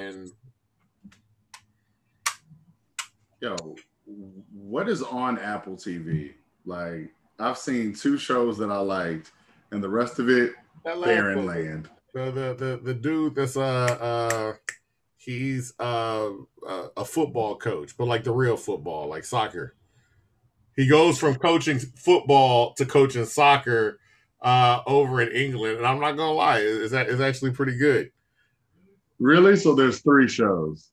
and yo, what is on Apple TV? Like, I've seen two shows that I liked, and the rest of it, barren land. The, the the the dude that's uh uh he's uh, uh a football coach, but like the real football, like soccer. He goes from coaching football to coaching soccer uh over in England, and I'm not gonna lie, is that is actually pretty good. Really? So there's three shows.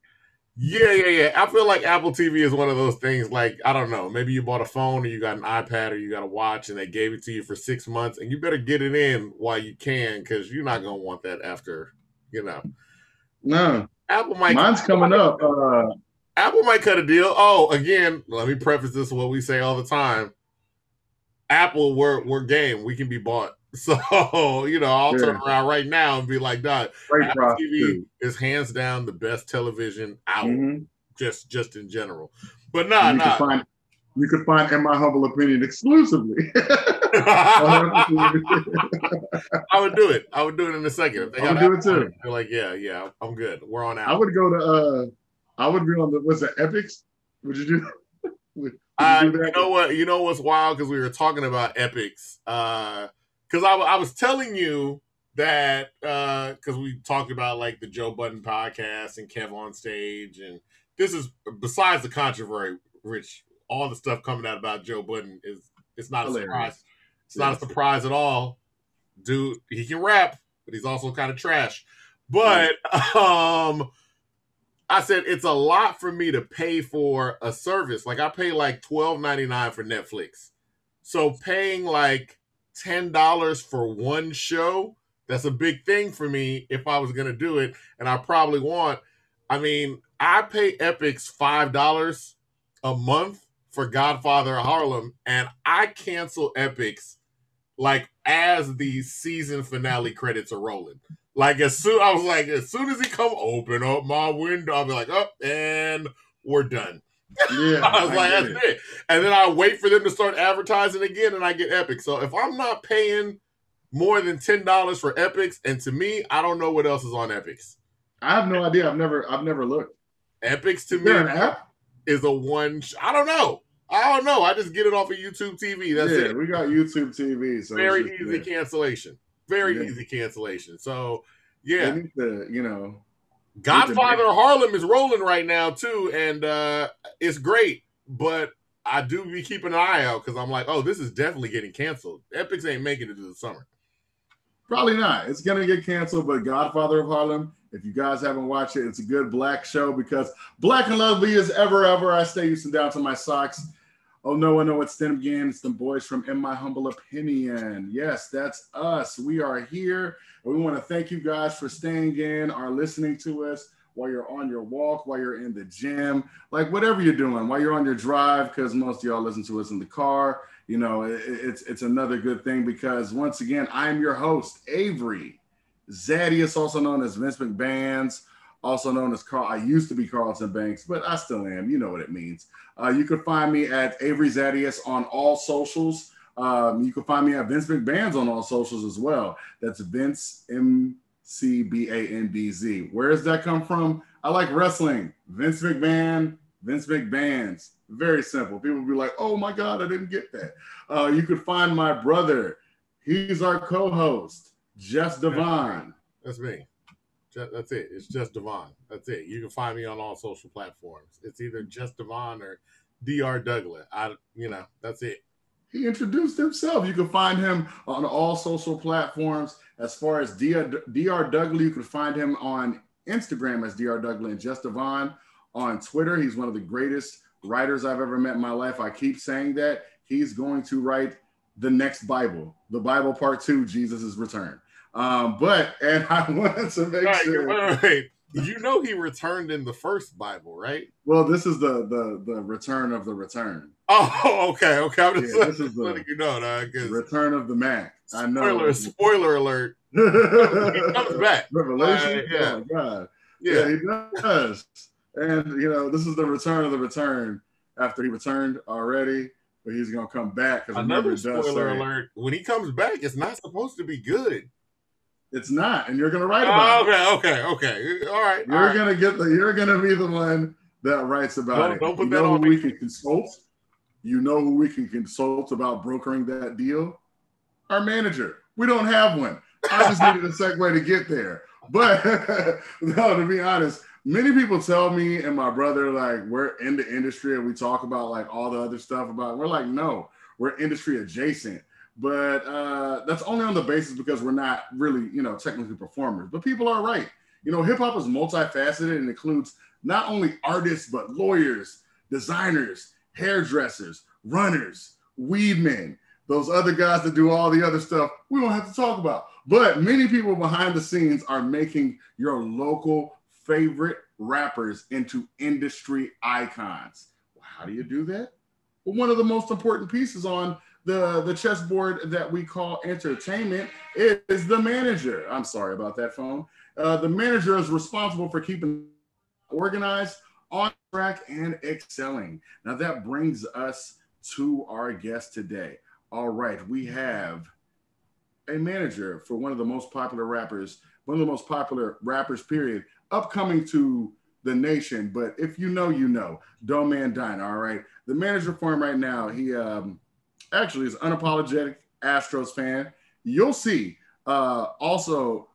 Yeah, yeah, yeah. I feel like Apple TV is one of those things. Like I don't know, maybe you bought a phone or you got an iPad or you got a watch, and they gave it to you for six months, and you better get it in while you can because you're not gonna want that after, you know. No, Apple might. Mine's coming up. Uh, Apple might cut a deal. Oh, again, let me preface this what we say all the time. Apple, we're we're game. We can be bought. So you know, I'll yeah. turn around right now and be like, "Dog, Apple TV too. is hands down the best television out, mm-hmm. just just in general." But nah, you nah. Can find, you can find, in my humble opinion, exclusively. I would do it. I would do it in a second. If they I would do it too. They're like, yeah, yeah, I'm good. We're on out. I would go to. uh I would be on the. What's it? Epix? Would you do? would, uh, you, you know what? You know what's wild because we were talking about Epix. Uh, because I, I was telling you that because uh, we talked about like the Joe Budden podcast and Kev on stage, and this is besides the controversy, Rich. All the stuff coming out about Joe Budden is it's not Hilarious. a surprise. It's not a surprise at all. Dude, he can rap, but he's also kind of trash. But um I said it's a lot for me to pay for a service. Like I pay like twelve ninety nine for Netflix. So paying like ten dollars for one show, that's a big thing for me if I was gonna do it. And I probably want, I mean, I pay Epix five dollars a month for Godfather Harlem, and I cancel Epix like as the season finale credits are rolling. Like as soon I was like, as soon as he come open up my window, I'll be like, up oh, and we're done. Yeah, I was I like, that's it. it. And then I wait for them to start advertising again, and I get Epic. So if I'm not paying more than ten dollars for Epix, and to me, I don't know what else is on Epix. I have no idea. I've never, I've never looked. Epix to is me an app? is a one. I don't know. I don't know. I just get it off of YouTube TV. That's yeah, it. We got YouTube TV. So very easy cancellation. Very yeah. easy cancellation. So yeah, to, you know, Godfather of Harlem is rolling right now too, and uh it's great. But I do be keeping an eye out because I'm like, oh, this is definitely getting canceled. Epix ain't making it to the summer. Probably not. It's gonna get canceled, but Godfather of Harlem. If you guys haven't watched it, it's a good black show because black and lovely as ever, ever. I stay used to down to my socks. Oh no, I know it's them again. It's the boys from In My Humble Opinion. Yes, that's us. We are here. And we want to thank you guys for staying in or listening to us while you're on your walk, while you're in the gym, like whatever you're doing, while you're on your drive, because most of y'all listen to us in the car. You know, it, it's it's another good thing because once again, I'm your host, Avery Zadius, also known as Vince McBandz also known as Carl. I used to be Carlton Banks, but I still am. You know what it means. Uh, you can find me at Avery Zadius on all socials. Um, you can find me at Vince McBandz on all socials as well. That's Vince M C B A N D Z. Where does that come from? I like wrestling. Vince McMahon, Vince McBandz. Very simple. People will be like, "Oh my God, I didn't get that." Uh, you could find my brother. He's our co-host, Jeff Devon. That's me. That's it. It's just Devon. That's it. You can find me on all social platforms. It's either just Devon or Dr. Douglas. I, you know, that's it. He introduced himself. You can find him on all social platforms. As far as Dr. Dr. Douglas, you can find him on Instagram as Dr. Douglas and Just Devon. On Twitter, he's one of the greatest writers I've ever met in my life. I keep saying that he's going to write the next Bible, the Bible Part Two, Jesus' Return. Um, but and I wanted to make right, sure. Wait, wait, You know he returned in the first Bible, right? Well, this is the the the return of the return. Oh, okay, okay. I'm just yeah, this is the, letting you know, dog, return of the Mac. I know. Spoiler, spoiler alert. he comes back. Revelation. Uh, yeah. Oh God. Yeah. yeah, he does. And you know, this is the return of the return after he returned already but he's gonna come back. Because another spoiler alert: when he comes back, it's not supposed to be good. It's not, and you're gonna write about oh, okay, it. Okay, okay, okay. All right. You're all right. gonna get the. You're gonna be the one that writes about don't, it. Don't put you that on who me. we can consult. You know who we can consult about brokering that deal? Our manager. We don't have one. I just needed a segue to get there. But no, to be honest, many people tell me and my brother like we're in the industry and we talk about like all the other stuff about. We're like, no, we're industry adjacent. But uh, that's only on the basis because we're not really, you know, technically performers. But people are right. You know, hip hop is multifaceted and includes not only artists but lawyers, designers, hairdressers, runners, weed men, those other guys that do all the other stuff we don't have to talk about. But many people behind the scenes are making your local favorite rappers into industry icons. How do you do that? Well, one of the most important pieces on the, the chessboard that we call entertainment is the manager. I'm sorry about that phone. Uh, the manager is responsible for keeping organized, on track, and excelling. Now that brings us to our guest today. All right, we have a manager for one of the most popular rappers, one of the most popular rappers, period, upcoming to the nation. But if you know, you know, Doeman Dine. All right, the manager for him right now. He um, actually is unapologetic Astros fan. You'll see. Uh, also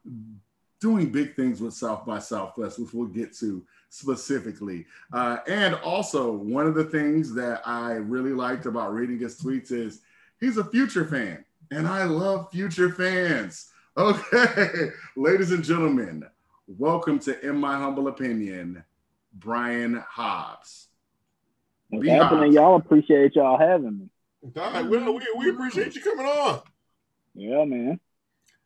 doing big things with South by Southwest, which we'll get to specifically. Uh, and also, one of the things that I really liked about reading his tweets is he's a future fan, and I love future fans. Okay, ladies and gentlemen, welcome to In My Humble Opinion, Brian Hobbs. What's happening? Y'all appreciate y'all having me. All right, well, we, we appreciate you coming on. Yeah, man.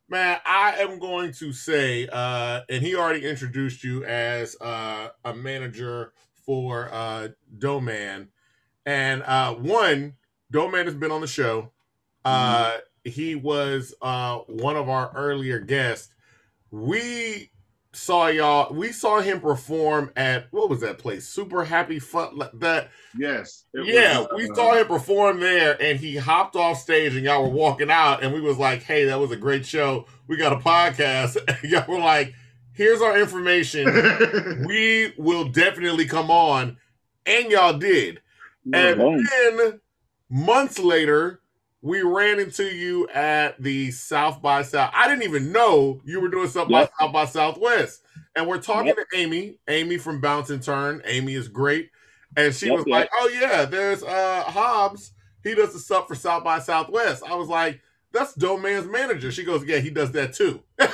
Man, I am going to say, uh, and he already introduced you as uh, a manager for uh, Doeman. And uh, one, Doeman has been on the show. Uh, mm-hmm. He was uh, one of our earlier guests. We saw y'all. We saw him perform at what was that place? Super Happy Fun. That yes, yeah. Was, we uh, saw him perform there, and he hopped off stage, and y'all were walking out, and we was like, "Hey, that was a great show. We got a podcast." And y'all were like, "Here's our information. we will definitely come on," and y'all did. And then months later, we ran into you at the South by South. I didn't even know you were doing South yep. by South by Southwest. And we're talking yep. to Amy, Amy from Bounce and Turn. Amy is great. And she yep, was like, Oh yeah, there's uh Hobbs. He does the stuff for South by Southwest. I was like, that's Doeman's manager. She goes, Yeah, he does that too. uh,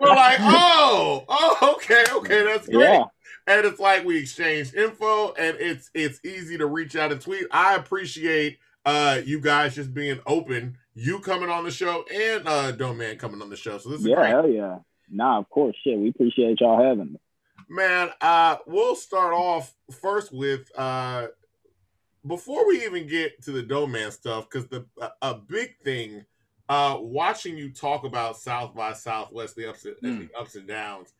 we're like, oh, oh, okay, okay, that's great. Yeah. And it's like we exchange info and it's it's easy to reach out and tweet. I appreciate uh, you guys just being open, you coming on the show, and uh, Doeman coming on the show. So this is yeah, great. hell yeah. Nah, of course, shit. We appreciate y'all having me. Man, uh, we'll start off first with uh, before we even get to the Doman stuff, because the a, a, big thing, uh, watching you talk about South by Southwest, the ups and, mm. the ups and downs.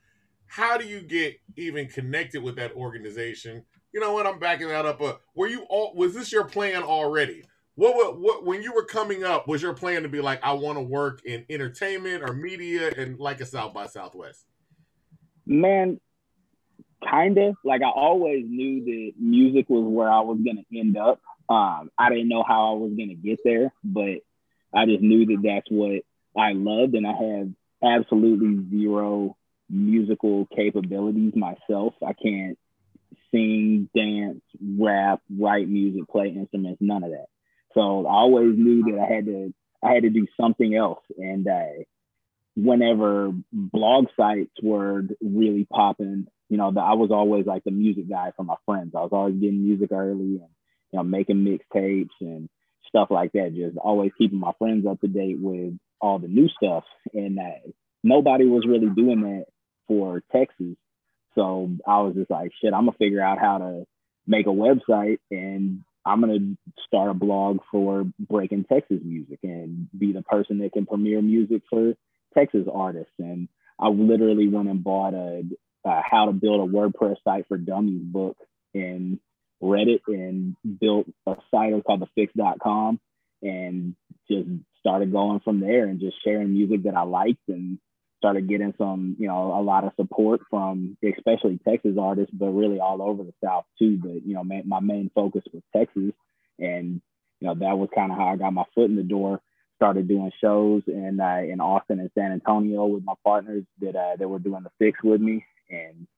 How do you get even connected with that organization? You know what? I'm backing that up. Uh, were you all? Was this your plan already? what, what what when you were coming up was your plan to be like I want to work in entertainment or media and like a South by Southwest? Man, kind of like I always knew that music was where I was gonna end up. Um, I didn't know how I was gonna get there, but I just knew that that's what I loved, and I had absolutely zero musical capabilities myself. I can't sing, dance, rap, write music, play instruments, none of that. So I always knew that I had to I had to do something else. And uh, whenever blog sites were really popping, you know, the, I was always like the music guy for my friends. I was always getting music early and you know making mixtapes and stuff like that. Just always keeping my friends up to date with all the new stuff. And uh, nobody was really doing that for Texas. So I was just like, shit, I'm gonna figure out how to make a website and I'm gonna start a blog for breaking Texas music and be the person that can premiere music for Texas artists. And I literally went and bought a, a how to build a WordPress site for dummies book and read it and built a site It was called thefix.com and just started going from there and just sharing music that I liked and started getting some, you know, a lot of support from especially Texas artists, but really all over the South too. But, you know, my, my main focus was Texas. And, you know, that was kind of how I got my foot in the door. Started doing shows in uh, in Austin and San Antonio with my partners that uh, that were doing the fix with me, and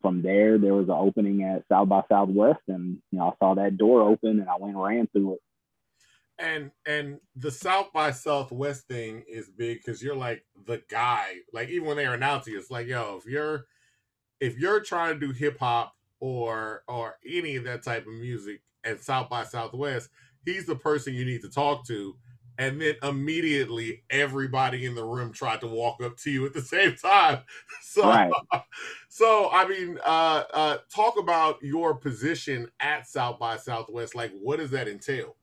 from there there was an opening at South by Southwest, and you know I saw that door open and I went and ran through it and and the South by Southwest thing is big because you're like the guy. Like even when they're announcing, it's like, yo, if you're if you're trying to do hip hop or or any of that type of music at South by Southwest, he's the person you need to talk to. And then immediately everybody in the room tried to walk up to you at the same time. So right. so I mean, uh uh talk about your position at South by Southwest. Like what does that entail?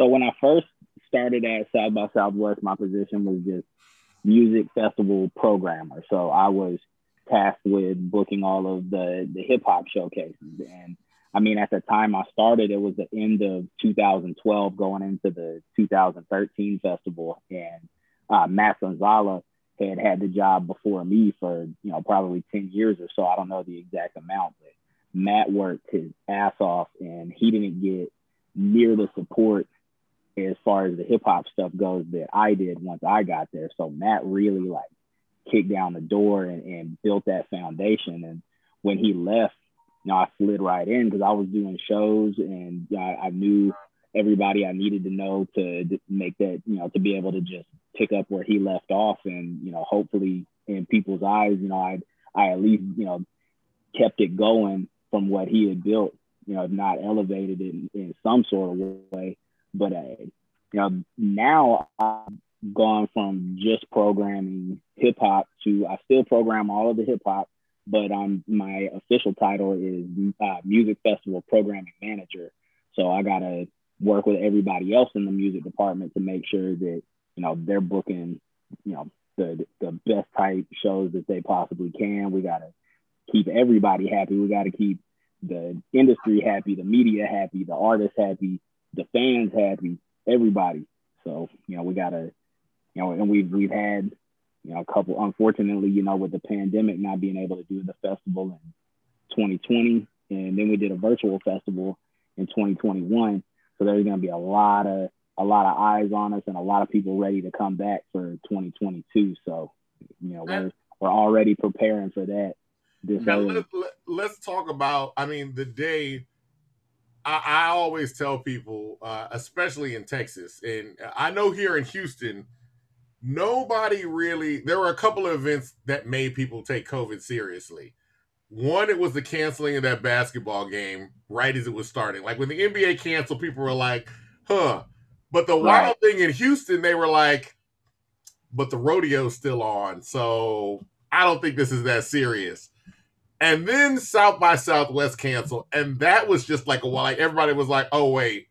So when I first started at South by Southwest, my position was just music festival programmer. So I was tasked with booking all of the the hip hop showcases. And I mean, at the time I started, it was the end of 2012, going into the 2013 festival, and uh, Matt Sonzala had had the job before me for you know probably 10 years or so. I don't know the exact amount, but Matt worked his ass off, and he didn't get near the support as far as the hip hop stuff goes that I did once I got there. So Matt really like kicked down the door and, and built that foundation. And when he left, you know, I slid right in because I was doing shows and I, I knew everybody I needed to know to, make that, you know, to be able to just pick up where he left off. And, you know, hopefully in people's eyes, you know, I, I at least, you know, kept it going from what he had built, you know, not elevated it in, in some sort of way. But uh, you know, now I've gone from just programming hip hop to I still program all of the hip hop, but I'm my official title is uh, music festival programming manager. So I gotta work with everybody else in the music department to make sure that you know they're booking you know the the best type shows that they possibly can. We gotta keep everybody happy. We gotta keep the industry happy, the media happy, the artists happy, the fans happy, everybody. So you know we gotta, you know, and we've we've had you know a couple. Unfortunately, you know, with the pandemic not being able to do the festival in 2020, and then we did a virtual festival in 2021. So there's gonna be a lot of a lot of eyes on us and a lot of people ready to come back for 2022. So you know we're we're already preparing for that. This now, let, let's talk about. I mean, the day I, I always tell people, uh, especially in Texas, and I know here in Houston, nobody really. There were a couple of events that made people take COVID seriously. One, it was the canceling of that basketball game right as it was starting. Like when the NBA canceled, people were like, "Huh." But the right. wild thing in Houston, they were like, "But the rodeo's still on, so I don't think this is that serious." And then South by Southwest canceled, and that was just like a while. Like everybody was like, "Oh wait,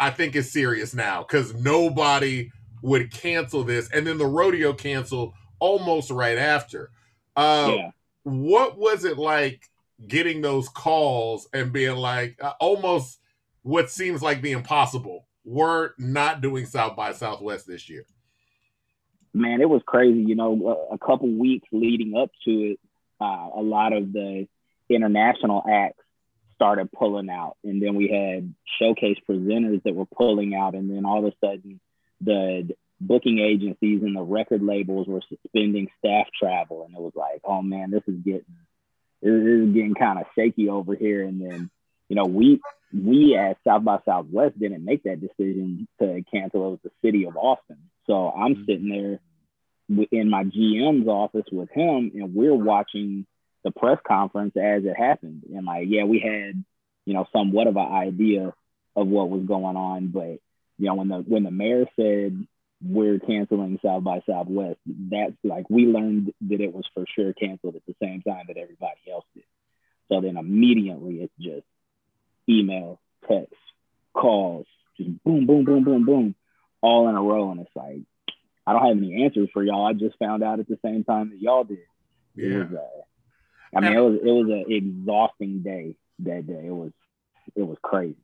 I think it's serious now," because nobody would cancel this, and then the rodeo canceled almost right after. Um, yeah. What was it like getting those calls and being like uh, almost what seems like the impossible? We're not doing South by Southwest this year. Man, it was crazy. You know, a couple weeks leading up to it, uh, a lot of the international acts started pulling out. And then we had showcase presenters that were pulling out. And then all of a sudden, the booking agencies and the record labels were suspending staff travel. And it was like, oh man, this is getting this is getting kind of shaky over here. And then, you know, we we at South by Southwest didn't make that decision to cancel. It was the city of Austin. So I'm mm-hmm. sitting there in my GM's office with him, and we're watching the press conference as it happened. And like, yeah, we had, you know, somewhat of an idea of what was going on, but you know, when the when the mayor said we're canceling South by Southwest, that's like we learned that it was for sure canceled at the same time that everybody else did. So then immediately it's just email, text, calls, just boom, boom, boom, boom, boom, all in a row. And it's like, I don't have any answers for y'all. I just found out at the same time that y'all did. Yeah. It was, uh, I mean, it was it was an exhausting day that day. It was it was crazy.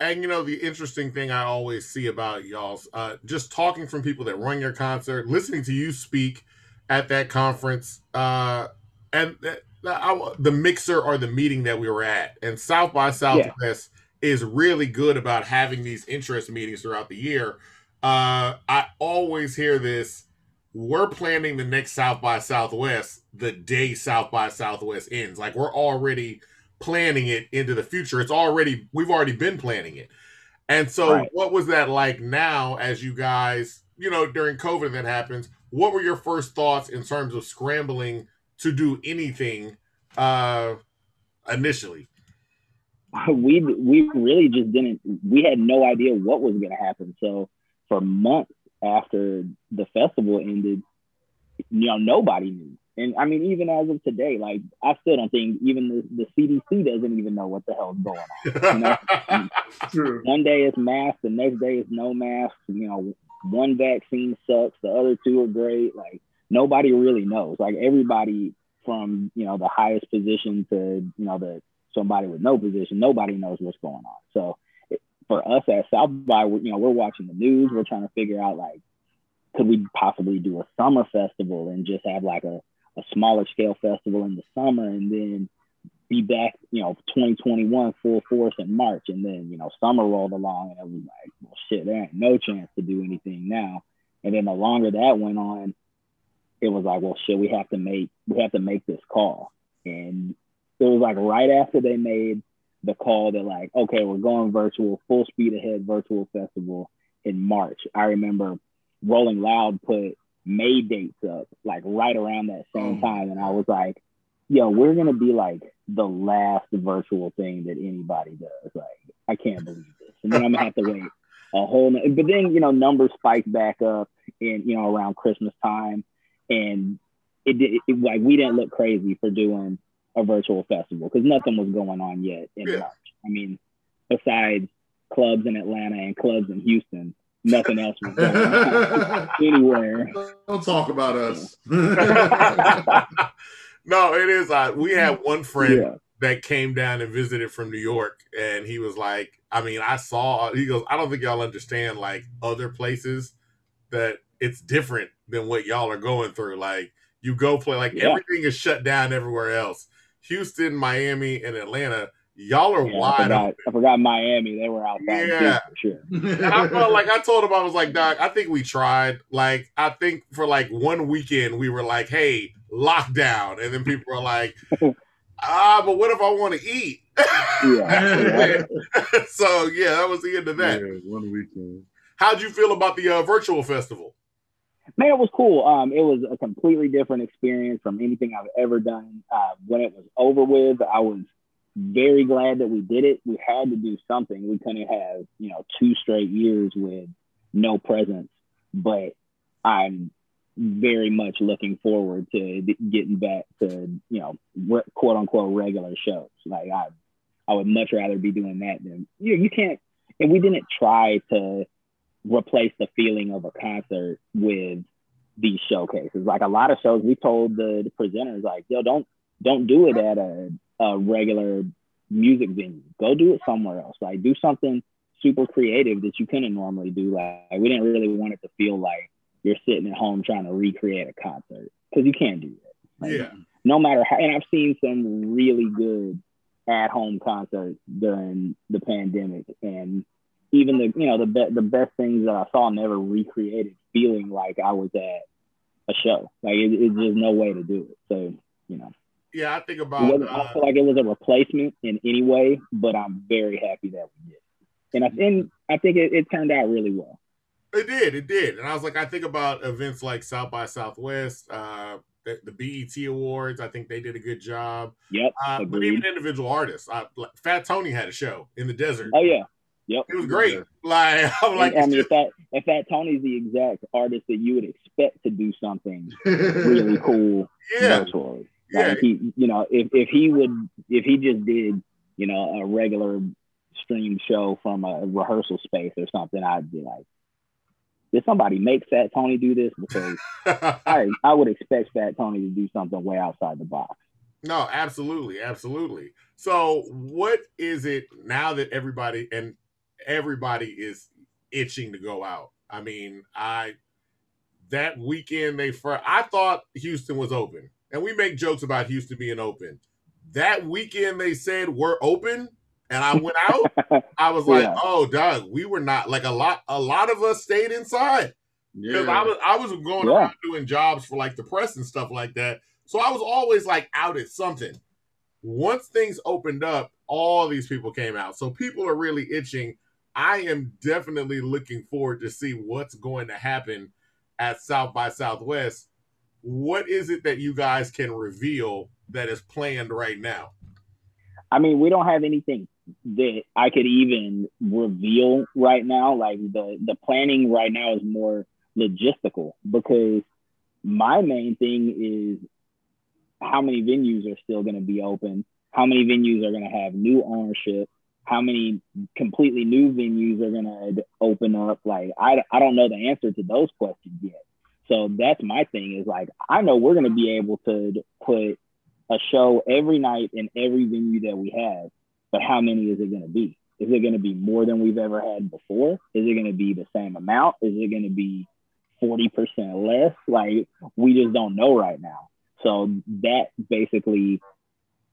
and you know the interesting thing I always see about y'all's uh, just talking from people that run your concert, listening to you speak at that conference, uh, and I, the mixer or the meeting that we were at, and South by Southwest yeah. is really good about having these interest meetings throughout the year. Uh, I always hear this. We're planning the next South by Southwest the day South by Southwest ends. Like we're already planning it into the future. It's already we've already been planning it. And so right. what was that like now as you guys, you know, during COVID that happens, what were your first thoughts in terms of scrambling to do anything uh initially? We we really just didn't we had no idea what was going to happen. So for months after the festival ended, you know, nobody knew. And I mean, even as of today, like I still don't think even the, the CDC doesn't even know what the hell is going on. You know? True. One day it's mask, the next day it's no mask. You know, one vaccine sucks, the other two are great. Like nobody really knows. Like everybody from you know the highest position to you know the somebody with no position, nobody knows what's going on. So for us at South by, you know, we're watching the news. We're trying to figure out like, could we possibly do a summer festival and just have like a a smaller scale festival in the summer and then be back, you know, 2021 full force in March. And then, you know, summer rolled along and it was like, well, shit, there ain't no chance to do anything now. And then the longer that went on, it was like, well, shit, we have to make, we have to make this call. And it was like right after they made the call that like, okay, we're going virtual, full speed ahead virtual festival in March. I remember Rolling Loud put May dates up like right around that same oh. time. And I was like, yo, we're gonna be like the last virtual thing that anybody does. Like, I can't believe this. And then I'm gonna have to wait a whole but then you know numbers spiked back up in you know around Christmas time and it did it, like we didn't look crazy for doing a virtual festival because nothing was going on yet in yeah. March. I mean, besides clubs in Atlanta and clubs in Houston, nothing else was going on anywhere. Don't talk about us. no, it is. Uh, we had one friend yeah. that came down and visited from New York, and he was like, I mean, I saw, he goes, I don't think y'all understand like other places that it's different than what y'all are going through. Like, you go play, like, yeah. everything is shut down everywhere else. Houston, Miami, and Atlanta y'all are yeah, wide I forgot, open. I forgot Miami. They were out there. yeah. for sure. and I felt like I told him I was like, Doc, I think we tried. Like, I think for like one weekend we were like, hey, lockdown. And then people were like, ah, but what if I want to eat? Yeah. so yeah, that was the end of that. Yeah, one weekend. How'd you feel about the uh, virtual festival? Man, it was cool. Um, it was a completely different experience from anything I've ever done. Uh, when it was over with, I was very glad that we did it. We had to do something. We couldn't have, you know, two straight years with no presence. But I'm very much looking forward to getting back to, you know, re- quote unquote regular shows. Like I, I would much rather be doing that than you. Know, you can't. And we didn't try to replace the feeling of a concert with these showcases. Like a lot of shows, we told the, the presenters, like, yo, don't don't do it at a a regular music venue. Go do it somewhere else. Like do something super creative that you couldn't normally do. Like we didn't really want it to feel like you're sitting at home trying to recreate a concert because you can't do that. Like, yeah. No matter how, and I've seen some really good at home concerts during the pandemic, and even the you know the be- the best things that I saw never recreated feeling like I was at a show. Like it, it's just no way to do it. So you know. Yeah, I think about. It uh, I feel like it was a replacement in any way, but I'm very happy that we did, and I and I think it, it turned out really well. It did, it did, and I was like, I think about events like South by Southwest, uh, the, the BET Awards. I think they did a good job. Yep. Uh, but even individual artists, I, like, Fat Tony had a show in the desert. Oh yeah. Yep. It was great. Like I'm like, I mean, if that if that Tony's the exact artist that you would expect to do something really cool yeah. virtually. Yeah. He, you know, if, if he would, if he just did, you know, a regular stream show from a rehearsal space or something, I'd be like, did somebody make Fat Tony do this? Because I, I would expect Fat Tony to do something way outside the box. No, absolutely, absolutely. So, what is it now that everybody and everybody is itching to go out. I mean, I that weekend they first I thought Houston was open. And we make jokes about Houston being open. That weekend they said we're open and I went out. I was like, yeah. "Oh, Doug, we were not like a lot a lot of us stayed inside." Because yeah. I was I was going yeah. around doing jobs for like the press and stuff like that. So I was always like out at something. Once things opened up, all these people came out. So people are really itching. I am definitely looking forward to see what's going to happen at South by Southwest. What is it that you guys can reveal that is planned right now? I mean, we don't have anything that I could even reveal right now. Like the the planning right now is more logistical because my main thing is how many venues are still going to be open, how many venues are going to have new ownership, how many completely new venues are going to open up. Like, I, I don't know the answer to those questions yet. So that's my thing is like, I know we're going to be able to put a show every night in every venue that we have, but how many is it going to be? Is it going to be more than we've ever had before? Is it going to be the same amount? Is it going to be 40% less? Like, we just don't know right now. So that basically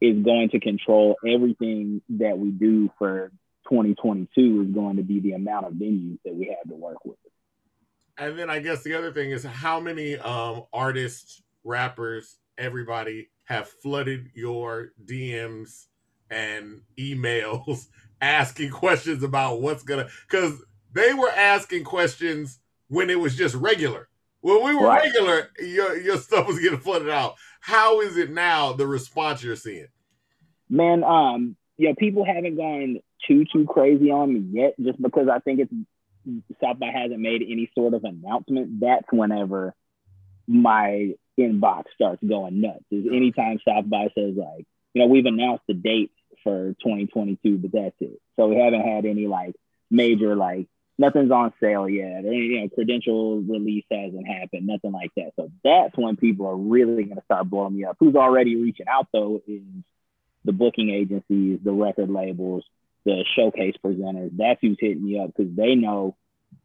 is going to control everything that we do for 2022 is going to be the amount of venues that we have to work with. And then I guess the other thing is how many um, artists, rappers, everybody have flooded your DMs and emails asking questions about what's gonna because they were asking questions when it was just regular. When we were right. regular, your your stuff was getting flooded out. How is it now? The response you're seeing? Man, um, yeah, people haven't gone too too crazy on me yet, just because I think it's South by hasn't made any sort of announcement. That's whenever my inbox starts going nuts. Is anytime South by says like, you know, we've announced the date for 2022, but that's it. So we haven't had any like major like nothing's on sale yet, or you know, credential release hasn't happened, nothing like that. So that's when people are really going to start blowing me up. Who's already reaching out though is the booking agencies, the record labels, the showcase presenters. That's who's hitting me up because they know,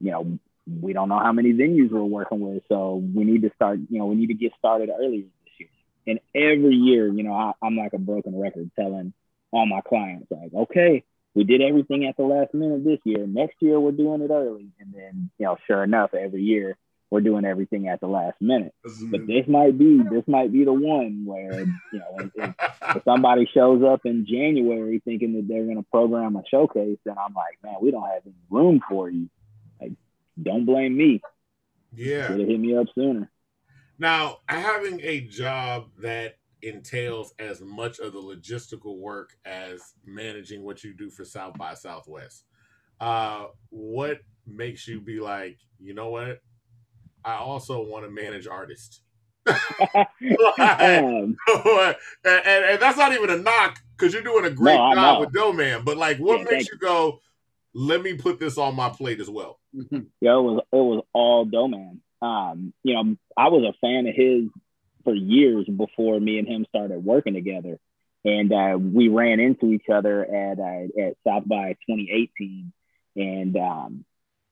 you know, we don't know how many venues we're working with, so we need to start. You know, we need to get started earlier this year. And every year, you know, I, I'm like a broken record telling all my clients, like, okay, we did everything at the last minute this year. Next year we're doing it early, and then you know, sure enough, every year we're doing everything at the last minute. But this might be this might be the one where you know if, if somebody shows up in January thinking that they're going to program a showcase, and I'm like, man, we don't have any room for you. Like, don't blame me. Yeah, should have hit me up sooner. Now, having a job that entails as much of the logistical work as managing what you do for South by Southwest. Uh, what makes you be like, you know what? I also want to manage artists. like, and, and, and, that's not even a knock because you're doing a great no, job with Doeman. But like, what yeah, makes you go? Let me put this on my plate as well. Yeah, it was it was all Doeman. Um, you know, I was a fan of his for years before me and him started working together. And uh, we ran into each other at uh, at South by 2018, and um,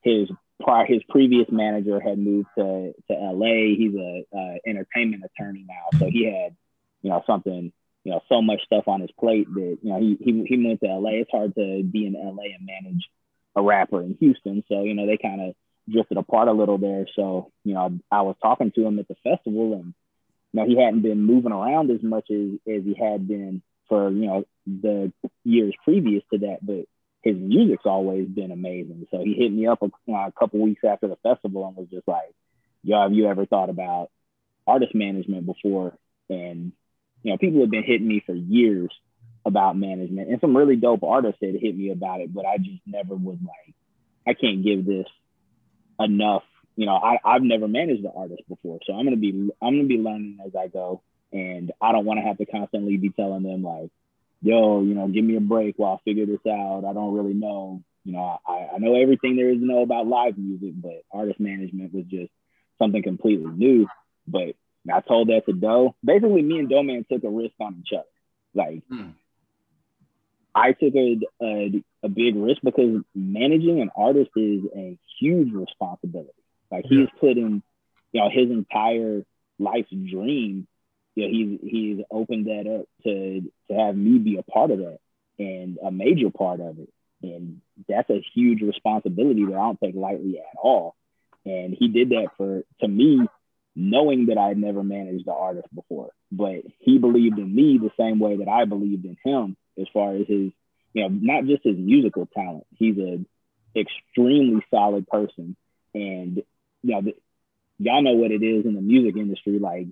his prior his previous manager had moved to to LA. He's a uh, entertainment attorney now, so he had you know something you know so much stuff on his plate that you know he he he went to LA. It's hard to be in LA and manage a rapper in Houston, so you know they kind of drifted apart a little there. So you know I was talking to him at the festival and you know, he hadn't been moving around as much as, as he had been for, you know, the years previous to that, but his music's always been amazing. So he hit me up a, uh, a couple weeks after the festival and was just like, yo, have you ever thought about artist management before? And, you know, people have been hitting me for years about management and some really dope artists had hit me about it, but I just never was like, I can't give this enough you know, I, I've never managed an artist before, so I'm gonna be I'm gonna be learning as I go, and I don't want to have to constantly be telling them like, yo, you know, give me a break while I figure this out. I don't really know, you know, I, I know everything there is to know about live music, but artist management was just something completely new. But I told that to Doe. Basically, me and Doeman took a risk on each other. Like, hmm. I took a, a, a big risk because managing an artist is a huge responsibility. Like he's put in, you know, his entire life's dream. You know, he's he's opened that up to to have me be a part of that and a major part of it. And that's a huge responsibility that I don't take lightly at all. And he did that for to me, knowing that I had never managed the artist before. But he believed in me the same way that I believed in him as far as his, you know, not just his musical talent. He's a extremely solid person. And you know, y'all know what it is in the music industry. Like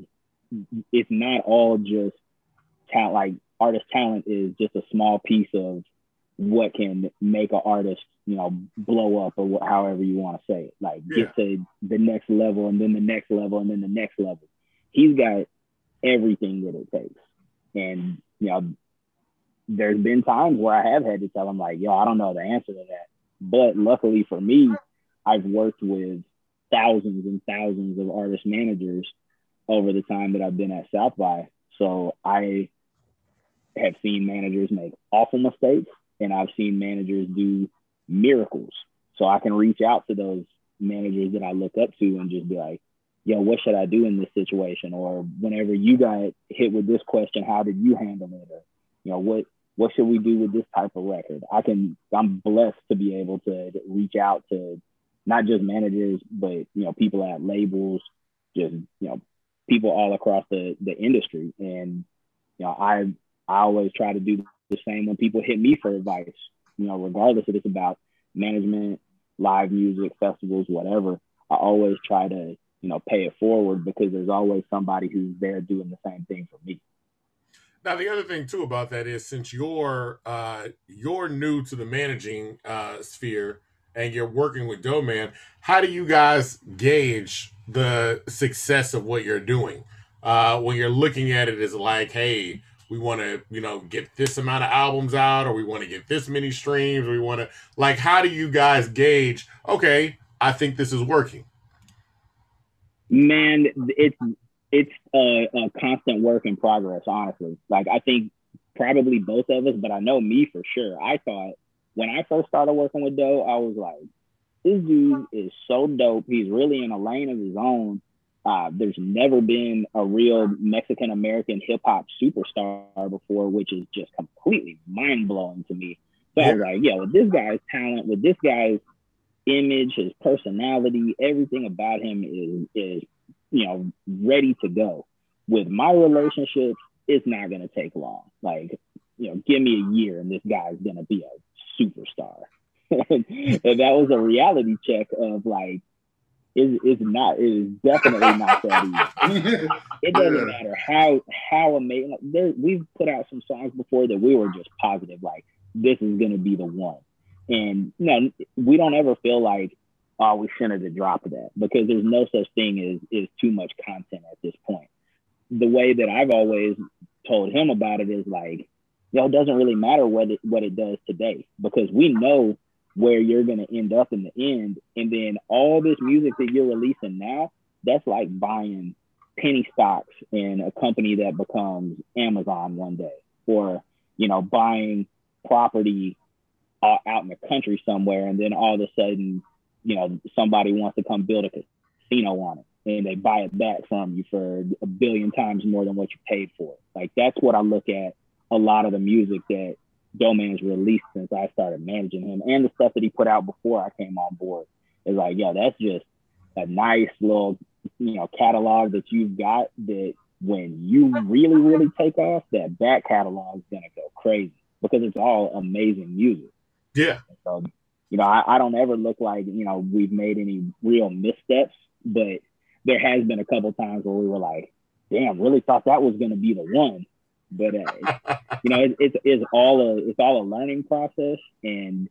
it's not all just talent like artist talent is just a small piece of what can make an artist, you know, blow up or what, however you want to say it. Like yeah. get to the next level and then the next level and then the next level. He's got everything that it takes. And, you know, there's been times where I have had to tell him like, yo, I don't know the answer to that. But luckily for me, I've worked with thousands and thousands of artist managers over the time that I've been at South by. So I have seen managers make awful mistakes and I've seen managers do miracles. So I can reach out to those managers that I look up to and just be like, yo, what should I do in this situation? Or whenever you got hit with this question, how did you handle it? Or, you know, what what should we do with this type of record? I can I'm blessed to be able to reach out to not just managers, but you know, people at labels, just you know, people all across the the industry. And you know, I I always try to do the same when people hit me for advice, you know, regardless if it's about management, live music, festivals, whatever. I always try to, you know, pay it forward because there's always somebody who's there doing the same thing for me. Now the other thing too about that is since you're uh, you're new to the managing uh, sphere and you're working with Doeman, how do you guys gauge the success of what you're doing? Uh, when you're looking at it as like, hey, we want to you know get this amount of albums out or we want to get this many streams or we want to like how do you guys gauge okay i think this is working? Man it's it's a, a constant work in progress honestly. Like i think probably both of us but i know me for sure. I thought when i first started working with doe i was like this dude is so dope he's really in a lane of his own uh, there's never been a real Mexican American hip hop superstar before, which is just completely mind blowing to me. So yeah. I was like, yeah, with this guy's talent, with this guy's image, his personality, everything about him is is you know ready to go. With my relationships, it's not gonna take long. Like, you know, give me a year and this guy's gonna be a superstar. and that was a reality check of like, is is not. It is definitely not that easy. it doesn't matter how how amazing. Like, there, we've put out some songs before that we were just positive, like this is gonna be the one. And you know, we don't ever feel like, oh, we shouldn't have dropped that because there's no such thing as is too much content at this point. The way that I've always told him about it is like, yo, it doesn't really matter what it what it does today because we know where you're going to end up in the end. And then all this music that you're releasing now, that's like buying penny stocks in a company that becomes Amazon one day, or you know, buying property uh, out in the country somewhere, and then all of a sudden, you know, somebody wants to come build a casino on it, and they buy it back from you for a billion times more than what you paid for it. Like that's what I look at a lot of the music that Doeman's released since I started managing him and the stuff that he put out before I came on board is like, yo, that's just a nice little, you know, catalog that you've got that when you really, really take off, that back catalog is gonna go crazy because it's all amazing music. Yeah. So, you know, I, I don't ever look like, you know, we've made any real missteps, but there has been a couple times where we were like, damn, really thought that was gonna be the one. But uh, you know, it, it's it's all a it's all a learning process, and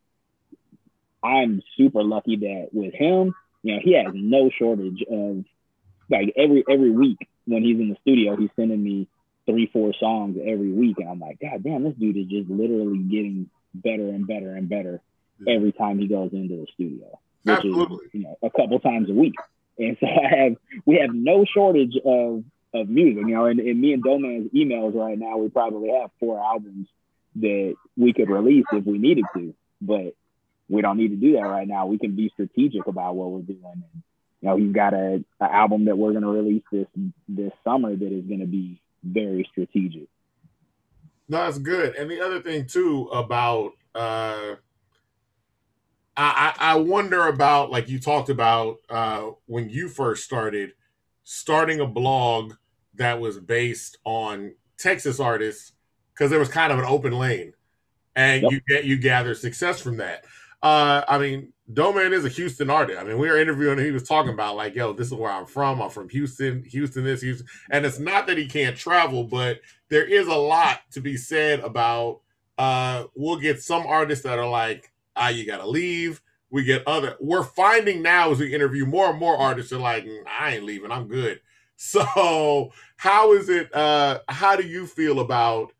I'm super lucky that with him, you know, he has no shortage of like every every week when he's in the studio, he's sending me three four songs every week, and I'm like, God damn, this dude is just literally getting better and better and better every time he goes into the studio, which Absolutely. is you know a couple times a week. And so I have we have no shortage of of music. You know, and, me and Doeman's emails right now, we probably have four albums that we could release if we needed to, but we don't need to do that right now. We can be strategic about what we're doing. And, you know, he's got a, a album that we're going to release this this summer that is going to be very strategic. No, that's good. And the other thing too about uh I, I wonder about like you talked about uh, when you first started starting a blog that was based on Texas artists because there was kind of an open lane, and yep. you get you gather success from that. Uh, I mean, Doeman is a Houston artist. I mean, we were interviewing him. He was talking about like, yo, this is where I'm from. I'm from Houston. Houston this, Houston, and it's not that he can't travel, but there is a lot to be said about. Uh, we'll get some artists that are like, ah, you got to leave. We get other. We're finding now as we interview more and more artists are like, I ain't leaving. I'm good. So how is it? Uh, how do you feel about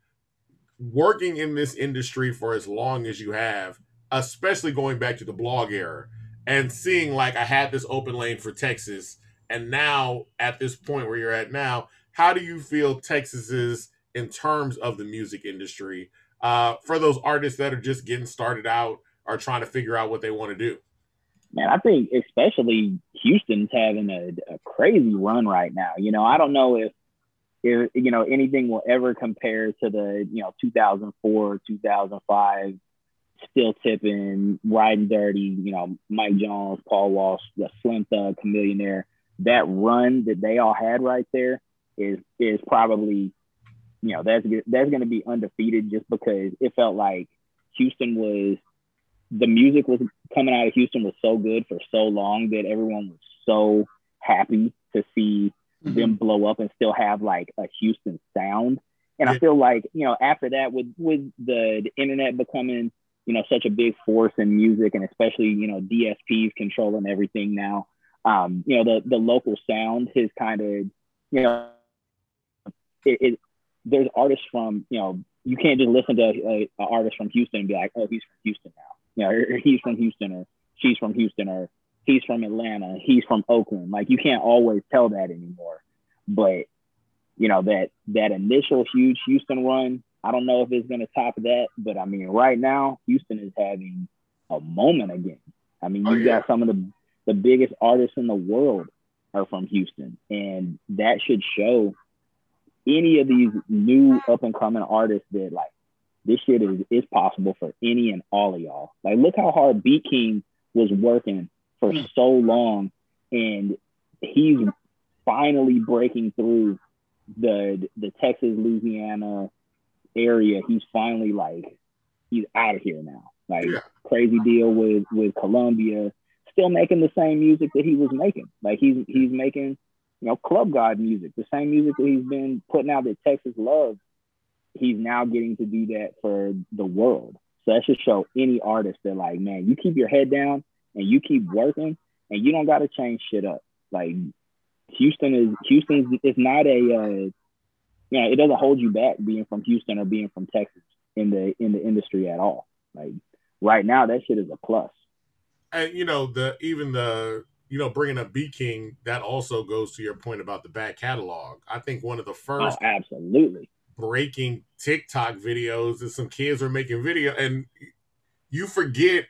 working in this industry for as long as you have, especially going back to the blog era and seeing like I had this open lane for Texas, and now at this point where you're at now, how do you feel Texas is in terms of the music industry uh, for those artists that are just getting started out are trying to figure out what they want to do. Man, I think especially Houston's having a, a crazy run right now. You know, I don't know if if you know anything will ever compare to the you know 2004 2005 still tipping riding dirty you know mike jones paul wall the slim thug chamillionaire that run that they all had right there is is probably you know that's that's going to be undefeated just because it felt like houston was the music was coming out of Houston was so good for so long that everyone was so happy to see mm-hmm. them blow up and still have like a Houston sound. And yeah. I feel like, you know, after that with with the, the internet becoming, you know, such a big force in music and especially, you know, DSPs controlling everything now. Um, you know, the the local sound has kind of, you know, it, it there's artists from, you know, you can't just listen to a, a artist from Houston and be like, oh, he's from Houston now you know, he's from Houston or she's from Houston or he's from Atlanta, he's from Oakland. Like you can't always tell that anymore. But you know that that initial huge Houston run, I don't know if it's going to top that. But I mean, right now Houston is having a moment again. I mean, oh, you oh, yeah. got some of the the biggest artists in the world are from Houston, and that should show any of these new up and coming artists that like this shit is, is possible for any and all of y'all. Like, look how hard Beat King was working for mm. so long, and he's finally breaking through the the Texas Louisiana area. He's finally like he's out of here now. Like yeah. crazy deal with with Columbia, still making the same music that he was making. Like he's he's making you know club god music, the same music that he's been putting out that Texas loves he's now getting to do that for the world. So that should show any artist that like, man, you keep your head down and you keep working and you don't got to change shit up. Like Houston is Houston is not a uh, you know it doesn't hold you back being from Houston or being from Texas in the in the industry at all. Like right now, that shit is a plus. And you know the even the you know bringing up Beat King that also goes to your point about the back catalog. I think one of the first oh, absolutely breaking TikTok videos and some kids are making video and you forget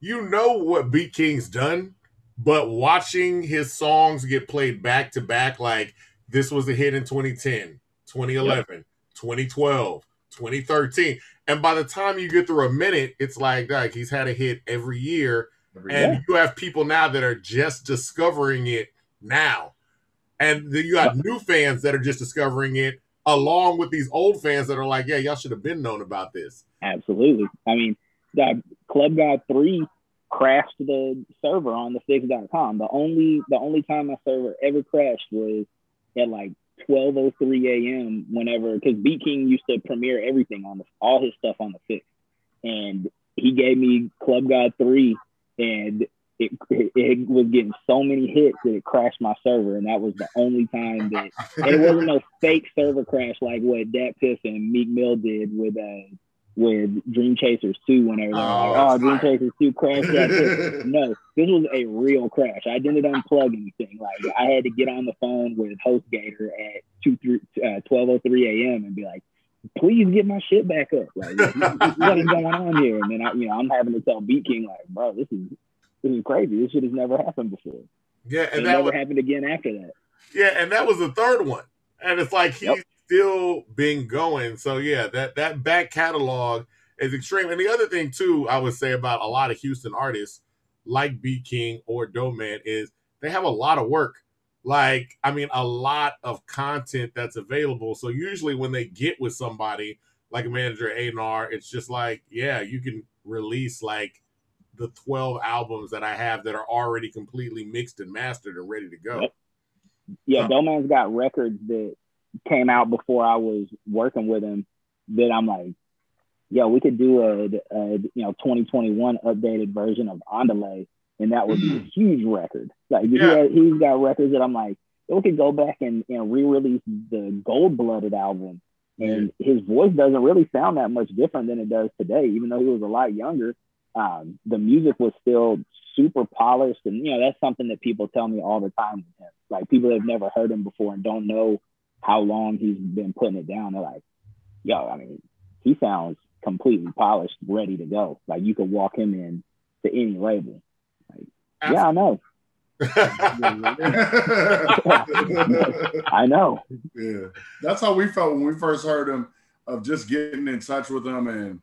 you know what Beat King's done, but watching his songs get played back to back like this was a hit in 2010, 2011, yep. 2012, 2013. And by the time you get through a minute, it's like like he's had a hit every year. Every and year. you have people now that are just discovering it now. And then you have new fans that are just discovering it along with these old fans that are like, yeah, y'all should have been known about this. Absolutely. I mean, that Club God 3 crashed the server on the Epix.com. The only the only time my server ever crashed was at like 12:03 a.m. whenever because Beat King used to premiere everything on the all his stuff on the Epix. And he gave me Club God 3 and it, it, was getting so many hits that it crashed my server, and that was the only time that it wasn't no fake server crash like what DatPiff and Meek Mill did with uh with Dream Chasers 2 whenever they oh, like, oh Dream Chasers 2 crashed that No, this was a real crash. I didn't unplug anything. Like I had to get on the phone with HostGator at 2 uh, 12:03 a.m. and be like, please get my shit back up. Like, what is going on here? And then I, you know, I'm having to tell Beat King, like, bro, this is this is crazy. This shit has never happened before. Yeah, and it that never was, happened again after that. yeah, and that was the third one. And it's like he's Yep. still been going. So yeah, that that back catalog is extreme. And the other thing too, I would say about a lot of Houston artists like Beat King or Doeman is they have a lot of work. Like, I mean, a lot of content that's available. So usually when they get with somebody like a manager A&R, it's just like, yeah, you can release like the 12 albums that I have that are already completely mixed and mastered and ready to go. Yep. Yeah, Huh. Doeman's got records that came out before I was working with him that I'm like, yeah, we could do a, a you know 2021 updated version of Andale, and that would be a huge record. Like he Yeah. had, he's got records that I'm like, we could go back and, and re-release the Gold Blooded album, and his voice doesn't really sound that much different than it does today, even though he was a lot younger. Um, the music was still super polished, and you know that's something that people tell me all the time with him. Like people that have never heard him before and don't know how long he's been putting it down. They're like, "Yo, I mean, he sounds completely polished, ready to go. Like you could walk him in to any label." Like, yeah, I know, I know. yeah, that's how we felt when we first heard him of just getting in touch with him and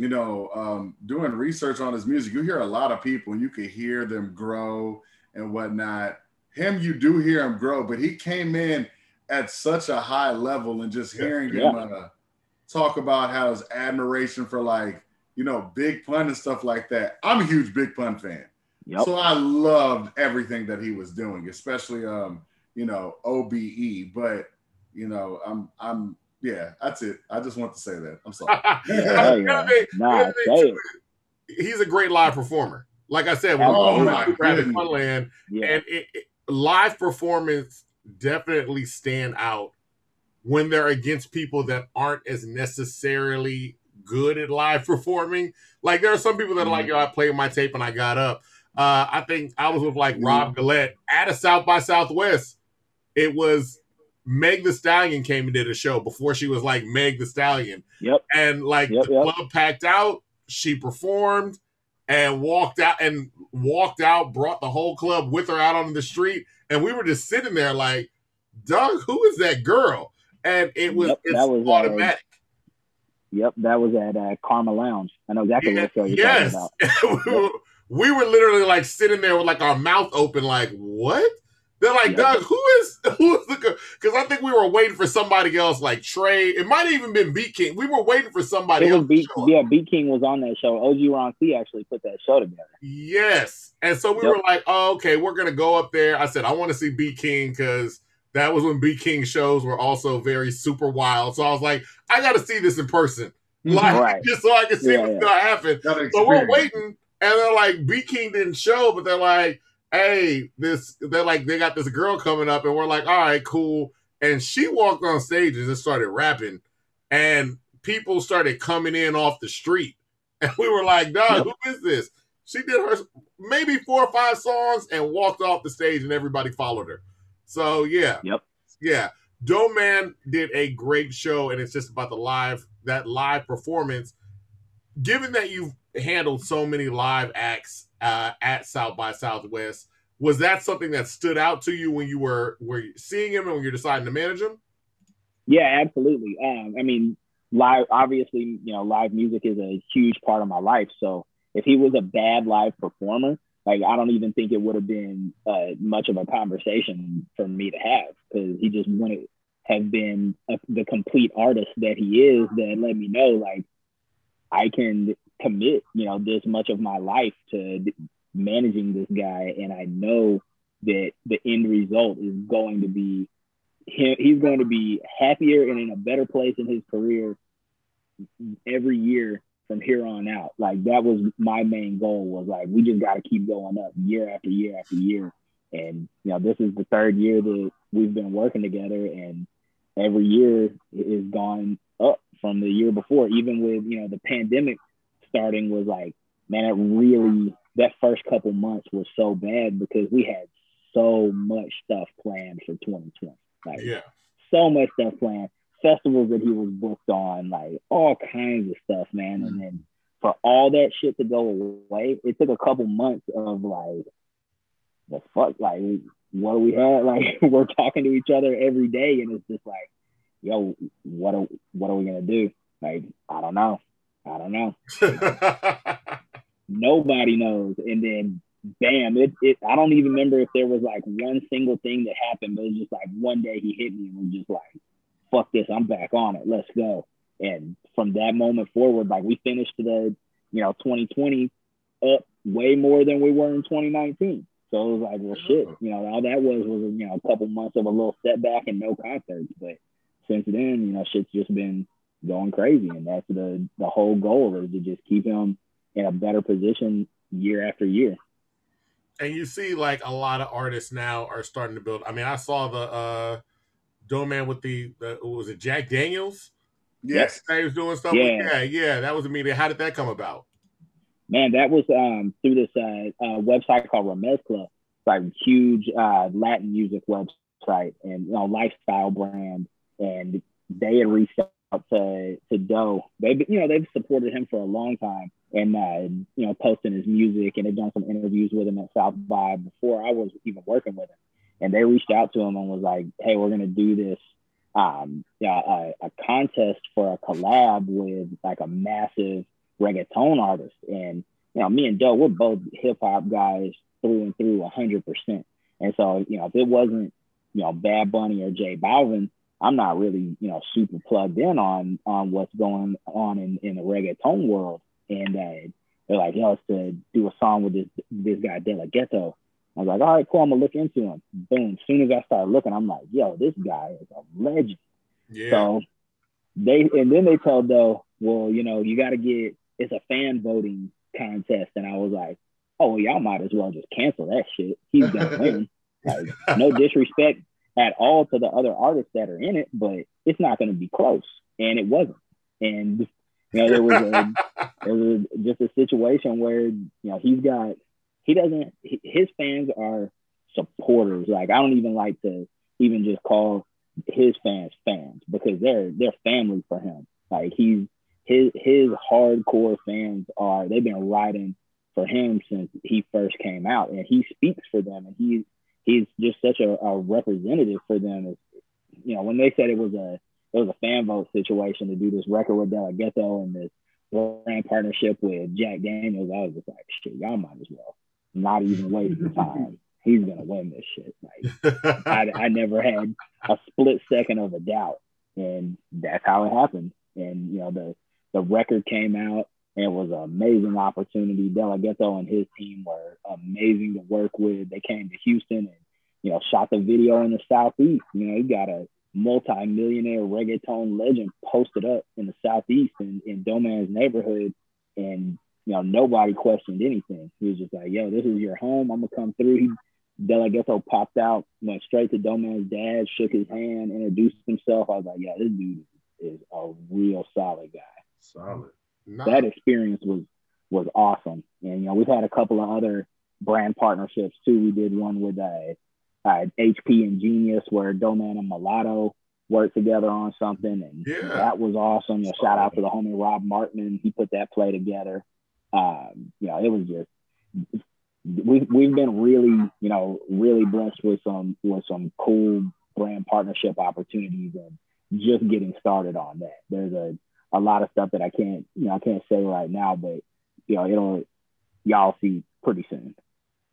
you know um, doing research on his music. You hear a lot of people and you can hear them grow and whatnot. Him, you do hear him grow, but he came in at such a high level and just hearing him uh, talk about how his admiration for like you know Big Pun and stuff like that. I'm a huge Big Pun fan. Yep. So I loved everything that he was doing, especially um, you know, OBE. But you know, I'm I'm yeah, that's it. I just want to say that. I'm sorry. The yeah. other thing- the Nah, other say too he's a great live performer. Like I said, when Oh we my were at goodness. Funland, Yeah. and it, it, live performance definitely stand out when they're against people that aren't as necessarily good at live performing. Like there are some people that are like, yo, I played my tape and I got up. Uh, I think I was with like Rob Gillette at a South by Southwest. It was Meg the Stallion came and did a show before she was like Meg the Stallion. Yep. And like Yep, the yep. club packed out, she performed and walked out and walked out, brought the whole club with her out on the street. And we were just sitting there like, Doug, who is that girl? And it was Yep, that was, uh, automatic. Yep, that was at uh, Karma Lounge. I know exactly Yeah, what show you're yes. talking about. we, were, we were literally like sitting there with like our mouth open, like, what? They're like, Yep. Doug, who is who is the because I think we were waiting for somebody else, like Trey. It might have even been Beat King. We were waiting for somebody It else. was Beat, to yeah, Beat King was on that show. OG Ron C actually put that show together. Yes. And so we Yep. were like, oh, okay, we're gonna go up there. I said, I want to see Beat King because that was when Beat King shows were also very super wild. So I was like, I gotta see this in person. Mm-hmm. Like Right. just so I can see Yeah, what's yeah. gonna happen. That So we're waiting, and they're like, Beat King didn't show, but they're like, hey, this they're like, they got this girl coming up, and we're like, all right, cool. And she walked on stage and just started rapping, and people started coming in off the street. And we were like, dog, who is this? She did her maybe four or five songs and walked off the stage, and everybody followed her. So yeah, Yep. yeah. Doeman did a great show, and it's just about the live that live performance. Given that you've handled so many live acts uh, at South by Southwest, was that something that stood out to you when you were were seeing him and when you're deciding to manage him? Yeah, absolutely. Um, I mean, live obviously, you know, live music is a huge part of my life. So if he was a bad live performer, like I don't even think it would have been uh, much of a conversation for me to have because he just wouldn't have been a, the complete artist that he is. That let me know like I can commit, you know, this much of my life to managing this guy, and I know that the end result is going to be he, he's going to be happier and in a better place in his career every year from here on out. Like that was my main goal was like we just got to keep going up year after year after year. And you know, this is the third year that we've been working together, and every year is gone up from the year before. Even with you know the pandemic starting was like, man, it really that first couple months was so bad because we had so much stuff planned for 2020. Like Yeah, so much stuff planned. festivals that he was booked on, like all kinds of stuff, man. And then for all that shit to go away, it took a couple months of like, the fuck, like what do we have? like we're talking to each other every day, and it's just like, yo, what are what are we gonna do? Like, I don't know, I don't know. Nobody knows. And then, bam, it, it. I don't even remember if there was like one single thing that happened, but it was just like one day he hit me and was just like, fuck this, I'm back on it, let's go. And from that moment forward, like we finished the, you know, 2020 up way more than we were in 2019. So it was like, well, shit, you know, all that was was you know a couple months of a little setback and no concerts. But since then, you know, shit's just been going crazy, and that's the the whole goal is to just keep him in a better position year after year. And you see, like a lot of artists now are starting to build. I mean, I saw the uh Doeman with the, the was it Jack Daniels? Yes, he was doing stuff. Yeah, with, yeah, yeah. That was immediate. How did that come about? Man, that was um, through this uh, uh, website called Remezcla. It's like a huge uh, Latin music website and you know lifestyle brand, and they had reached out to to Doe. They you know they've supported him for a long time, and uh, you know posting his music and they've done some interviews with him at South by before I was even working with him and they reached out to him and was like, "Hey, we're gonna do this, um, yeah, a, a contest for a collab with like a massive reggaeton artist." And you know, me and Joe, we're both hip hop guys through and through, hundred percent. And so, you know, if it wasn't, you know, Bad Bunny or J Balvin, I'm not really, you know, super plugged in on on what's going on in in the reggaeton world. And uh, they're like, "Yo, it's to do a song with this this guy De La Ghetto." I was like, all right, cool. I'm gonna look into him. Boom. As soon as I started looking, I'm like, yo, this guy is a legend. Yeah. So they and then they told though, well, you know, you got to get it's a fan voting contest, and I was like, oh, y'all might as well just cancel that shit. He's gonna win. Like, no disrespect at all to the other artists that are in it, but it's not gonna be close, and it wasn't. And you know, there was a there was just a situation where you know he's got he doesn't his fans are supporters. Like I don't even like to even just call his fans fans because they're they're family for him. Like he's his his hardcore fans are they've been riding for him since he first came out and he speaks for them and he he's just such a, a representative for them as you know when they said it was a it was a fan vote situation to do this record with De Ghetto and this brand partnership with Jack Daniels, I was just like, shit, y'all might as well not even wasting time. He's gonna win this shit. Like I, I never had a split second of a doubt, and that's how it happened. And you know the the record came out it was an amazing opportunity. De La Ghetto and his team were amazing to work with. They came to Houston and you know shot the video in the southeast. You know, he got a multi-millionaire reggaeton legend posted up in the southeast in, in Doeman's neighborhood, and you know, nobody questioned anything. He was just like, yo, this is your home. I'm gonna come through. He popped out, went straight to Doeman's dad, shook his hand, introduced himself. I was like, yeah, this dude is a real solid guy. Solid. Nice. That experience was was awesome. And you know, we've had a couple of other brand partnerships too. We did one with uh, uh, HP and Genius where Doeman and Mulatto worked together on something, and yeah. that was awesome. You know, shout out to the homie Rob Martin. He put that play together um, you know, it was just we we've been really, you know, really blessed with some with some cool brand partnership opportunities and just getting started on that. There's a a lot of stuff that I can't, you know, I can't say right now, but you know, it'll y'all see pretty soon.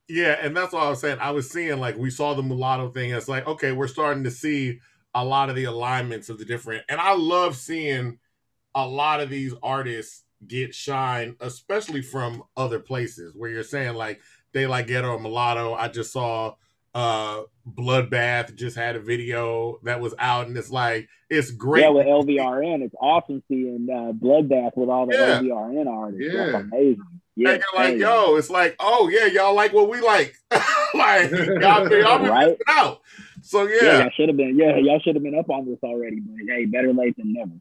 Yeah, and that's what I was saying. I was seeing like we saw the mulatto thing. It's like, okay, we're starting to see a lot of the alignments of the different and I love seeing a lot of these artists get shine, especially from other places where you're saying like De like Ghetto or Mulatto. I just saw uh Bloodbath just had a video that was out and it's like it's great. Yeah, with LVRN. It's awesome seeing uh Bloodbath with all the yeah. LVRN artists. Yeah. That's amazing. Yeah, and like, yo, it's like, oh yeah, y'all like what we like. like y'all, y'all right? out. So yeah. Yeah, should have been yeah, y'all should have been up on this already, but hey, better late than never.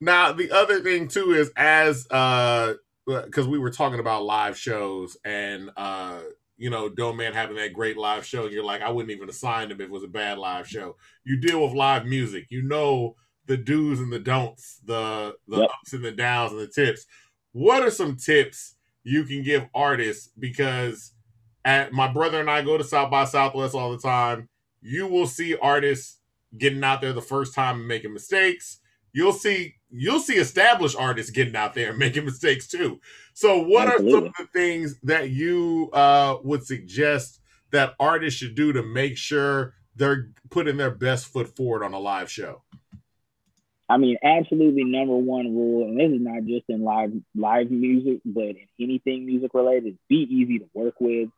Now the other thing too is as uh because we were talking about live shows and uh you know Doeman having that great live show, you're like, I wouldn't even assign him if it was a bad live show. You deal with live music, you know the do's and the don'ts, the the Yep. ups and the downs and the tips. What are some tips you can give artists? Because at my brother and I go to South by Southwest all the time. You will see artists getting out there the first time and making mistakes. You'll see you'll see established artists getting out there and making mistakes too. So what are some of the things that you uh, would suggest that artists should do to make sure they're putting their best foot forward on a live show? I mean, absolutely number one rule, and this is not just in live live music, but in anything music related, be easy to work with,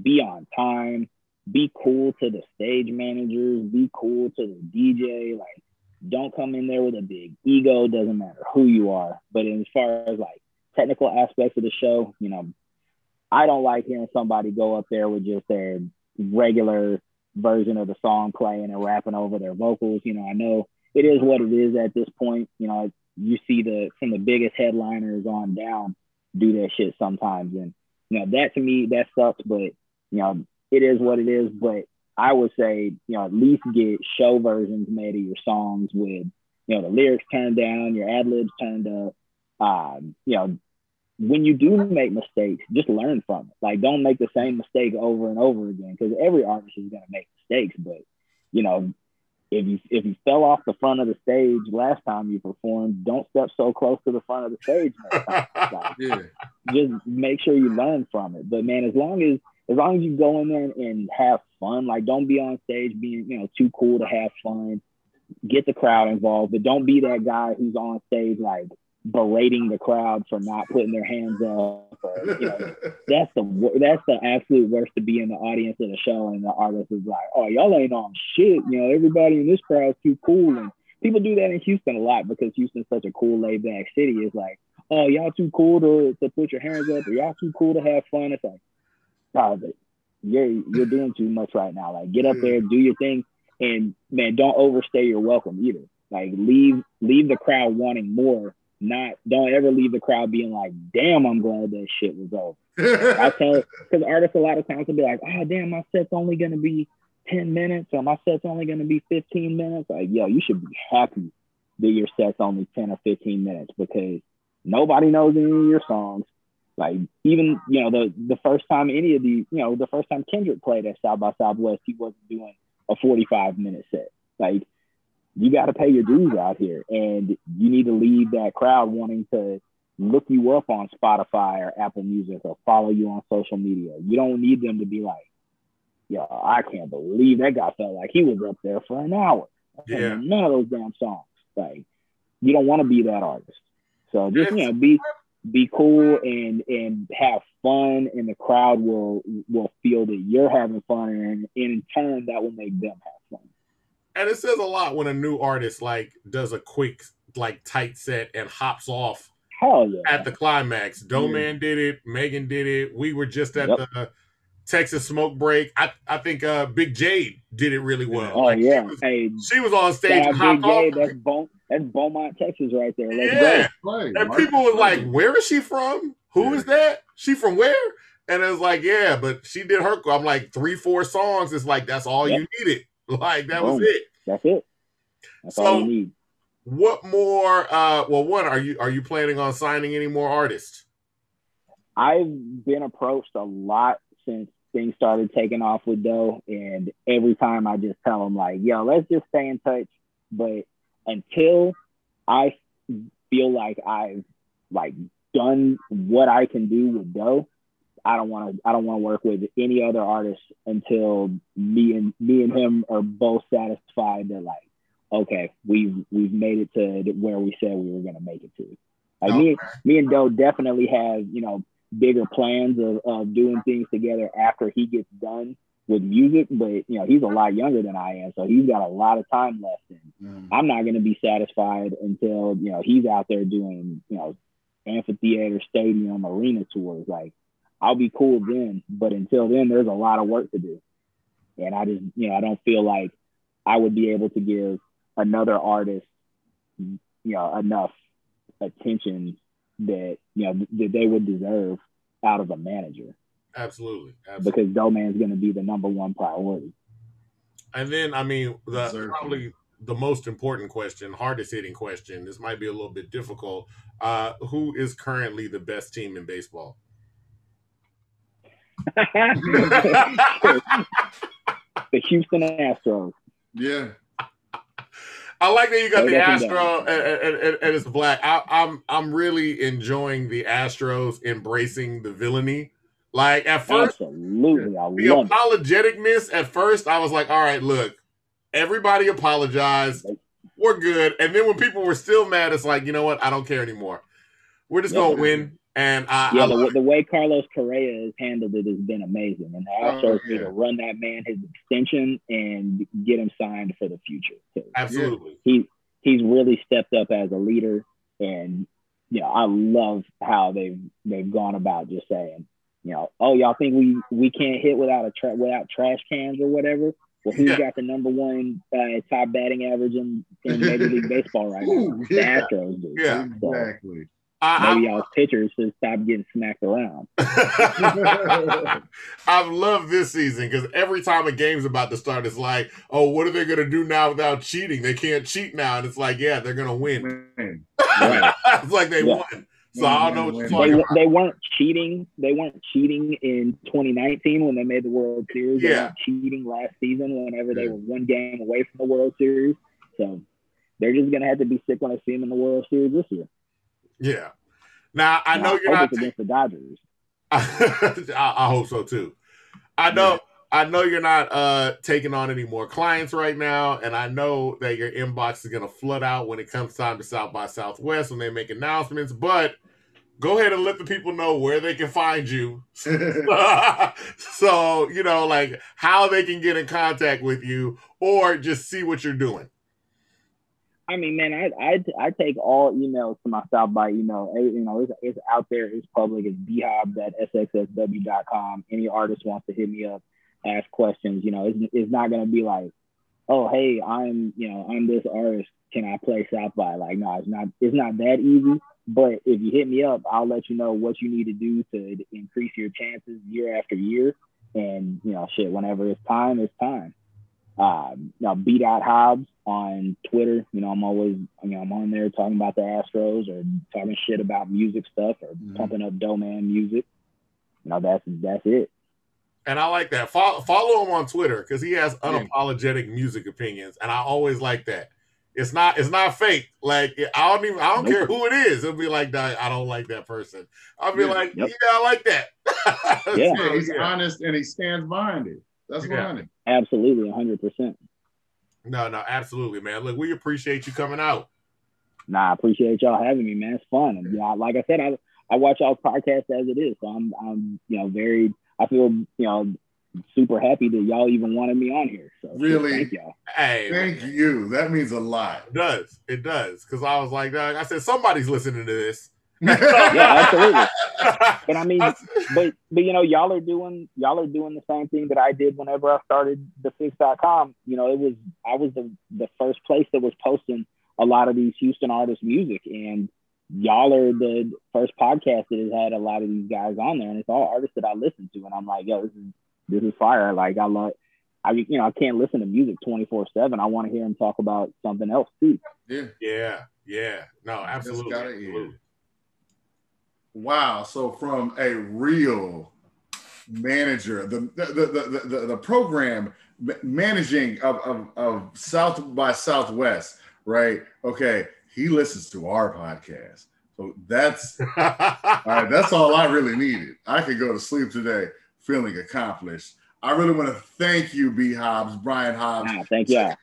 be on time, be cool to the stage managers, be cool to the DJ. Like, don't come in there with a big ego. Doesn't matter who you are. But as far as like technical aspects of the show, you know, I don't like hearing somebody go up there with just their regular version of the song playing and rapping over their vocals. You know, I know it is what it is at this point. You know, you see the from the biggest headliners on down do that shit sometimes, and you know that to me that sucks. But you know, it is what it is. But I would say you know at least get show versions made of your songs with you know the lyrics turned down, your ad libs turned up. Um, you know, when you do make mistakes, just learn from it. Like, don't make the same mistake over and over again because every artist is going to make mistakes. But you know, if you if you fell off the front of the stage last time you performed, don't step so close to the front of the stage next time. Like, Yeah. just make sure you learn from it. But man, as long as as long as you go in there and have fun, like don't be on stage being you know too cool to have fun. Get the crowd involved, but don't be that guy who's on stage like berating the crowd for not putting their hands up. Or, you know, that's the that's the absolute worst to be in the audience of the show, and the artist is like, "Oh, y'all ain't on shit." You know, everybody in this crowd's too cool, and people do that in Houston a lot because Houston's such a cool, laid back city. It's like, "Oh, y'all too cool to, to put your hands up, or y'all too cool to have fun." It's like, oh, but you're you're doing too much right now. Like, get up there, do your thing, and man, don't overstay your welcome either. Like, leave leave the crowd wanting more. Not don't ever leave the crowd being like, "Damn, I'm glad that shit was over." I tell because artists a lot of times will be like, "Oh, damn, my set's only gonna be ten minutes, or my set's only gonna be fifteen minutes." Like, yo, you should be happy that your set's only ten or fifteen minutes because nobody knows any of your songs. Like, even you know the the first time any of these, you know, the first time Kendrick played at South by Southwest, he wasn't doing a forty five minute set. Like, you got to pay your dues out here, and you need to leave that crowd wanting to look you up on Spotify or Apple Music or follow you on social media. You don't need them to be like, yo, I can't believe that guy felt like he was up there for an hour. Yeah. None of those damn songs. Like, you don't want to be that artist. So just you know, be be cool and and have fun, and the crowd will will feel that you're having fun, and in turn, that will make them have fun. and it says a lot when a new artist like does a quick like tight set and hops off yeah! at the climax. Doeman did it, Megan did it. We were just at Yep. the Texas smoke break. I I think uh Big Jade did it really well. oh Like, she yeah, was- hey, She was on stage shout and out hopped Big J. off. That's Beaumont, that's Beaumont, Texas, right there. Let's Yeah. go. Right, And Mark. people were like, "Where is she from? Who is Yeah. that? She from where?" And it was like, "Yeah, but she did her." I'm like three, four songs. It's like that's all Yep. you needed. Like that was it. That's it. That's So- all you need. What more? uh Well, one are you are you planning on signing any more artists? I've been approached a lot since things started taking off with Doe, and every time I just tell them like, "Yo, let's just stay in touch." But until I feel like I've like done what I can do with Doe, I don't want to. I don't want to work with any other artist until me and me and him are both satisfied that like, okay, we've we've made it to where we said we were gonna make it to. Like me, me and Doe definitely have you know bigger plans of, of doing things together after he gets done with music. But you know he's a lot younger than I am, so he's got a lot of time left. And Mm. I'm not going to be satisfied until you know he's out there doing you know amphitheater, stadium, arena tours. Like I'll be cool then, but until then, there's a lot of work to do. And I just you know I don't feel like I would be able to give another artist you know enough attention that you know that they would deserve out of a manager Absolutely, absolutely. because Doeman's going to be the number one priority. And then I mean the Deserved. probably the most important question, hardest hitting question. This might be a little bit difficult. Uh, who is currently the best team in baseball? the Houston Astros. Yeah. I like that you got Oh, the that's Astro and, and, and, and it's black. I, I'm I'm really enjoying the Astros embracing the villainy. Like at first, Absolutely, I the love it. apologeticness at first i was like all right look everybody apologized. We're good. And then when people were still mad it's like you know what? I don't care anymore. We're just gonna Yeah. win. And i, Yeah, I the, the way Carlos Correa has handled it has been amazing, and the Oh, Astros need yeah. to run that man his extension and get him signed for the future. absolutely. He he's really stepped up as a leader, and you know I love how they've they've gone about just saying, you know, oh y'all think we we can't hit without a tra- without trash cans or whatever. Well, who's Yeah. got the number one uh, top batting average in, in Major League Baseball right now? Ooh, The yeah. Astros do. Yeah. So Exactly. I, maybe y'all's pitchers should stop getting smacked around. I, i've loved this season because every time a game's about to start it's like oh what are they gonna do now without cheating they can't cheat now and it's like yeah they're gonna win Man. Right. it's like they Yeah. won so i don't know what you're talking they, about they weren't cheating. They weren't cheating in 2019 when they made the World Series. They Yeah. weren't cheating last season whenever they were one game away from the World Series. So they're just gonna have to be sick when I see them in the World Series this year. yeah now i know you're not against the Dodgers. I, I hope so too. I know I know you're not uh taking on any more clients right now, and I know that your inbox is gonna flood out when it comes time to South by Southwest when they make announcements, but go ahead and let the people know where they can find you. so, you know, like how they can get in contact with you or just see what you're doing. I mean, man, I I, I take all emails to my South by email. You know, it's, it's out there. It's public. It's bhobbs at sxsw.com. Any artist wants to hit me up, ask questions. You know, it's, it's not going to be like, oh, hey, I'm, you know, I'm this artist. Can I play South by? Like, no, it's not. It's not that easy. But if you hit me up, I'll let you know what you need to do to increase your chances year after year. And you know, shit, whenever it's time, it's time. Um, you know, beat out Hobbs on Twitter. You know, I'm always, you know, I'm on there talking about the Astros or talking shit about music stuff or Mhm. pumping up Doeman music. You know, that's that's it. And I like that. Follow, follow him on Twitter because he has Yeah. unapologetic music opinions, and I always like that. It's not it's not fake. Like I don't even I don't Nope. care who it is. It'll be like that. I don't like that person. I'll be Yeah. like, Yep. yeah, I like that. Yeah. Yeah, he's yeah. honest and he stands behind it. That's Yeah. behind it. Absolutely, 100. percent No, no, absolutely, man. Look, we appreciate you coming out. Nah, I appreciate y'all having me, man. It's fun, and you know, like I said, I I watch y'all's podcast as it is, so I'm I'm you know very I feel you know super happy that y'all even wanted me on here. So Really? thank y'all. Hey, Thank man. you. That means a lot. It does. It does. Because I was like, I said somebody's listening to this. Yeah, absolutely. But I mean, but but you know, y'all are doing y'all are doing the same thing that I did whenever I started the Epix.com. You know, it was I was the the first place that was posting a lot of these Houston artists' music and y'all are the first podcast that has had a lot of these guys on there and it's all artists that I listen to and I'm like, yo, this is this is fire. Like I love I you know, I can't listen to music 24/7. I want to hear them talk about something else too. yeah. yeah, yeah. No, absolutely. absolutely. Wow. So from a real manager, the the the the, the, the program managing of, of of South by Southwest, right? Okay, he listens to our podcast. So that's all right, that's all I really needed. I could go to sleep today feeling accomplished. I really want to thank you, B Hobbs, Brian Hobbs. Ah, thank y'all.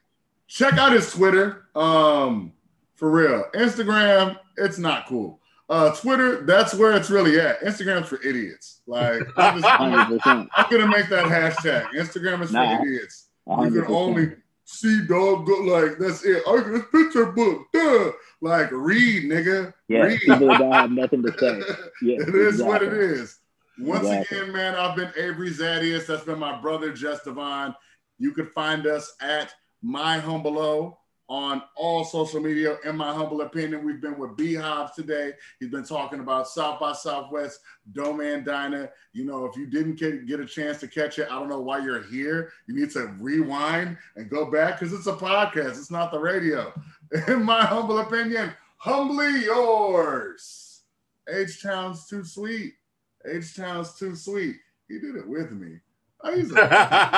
Check out his Twitter. Um, for real. Instagram, it's not cool. Uh, Twitter, that's where it's really at. Instagram's for idiots. Like I'm, just, I'm, gonna make that hashtag. Instagram is for idiots. You 100%. can only see dog go like that's it. Oh, it's picture book. Duh. Like read, nigga. Yeah, read. people don't have nothing to say. Yeah, it is what it exactly. is. Once Exactly. again, man, I've been Avery Zadius. That's been my brother, Just Devon. You can find us at My Humble O on all social media. In my humble opinion, we've been with B Hobbs today. He's been talking about South by Southwest, Doeman Diner. You know, if you didn't get, a chance to catch it, I don't know why you're here. You need to rewind and go back because it's a podcast, it's not the radio. In my humble opinion, humbly yours. H Town's too sweet. H Town's too sweet. He did it with me. Oh,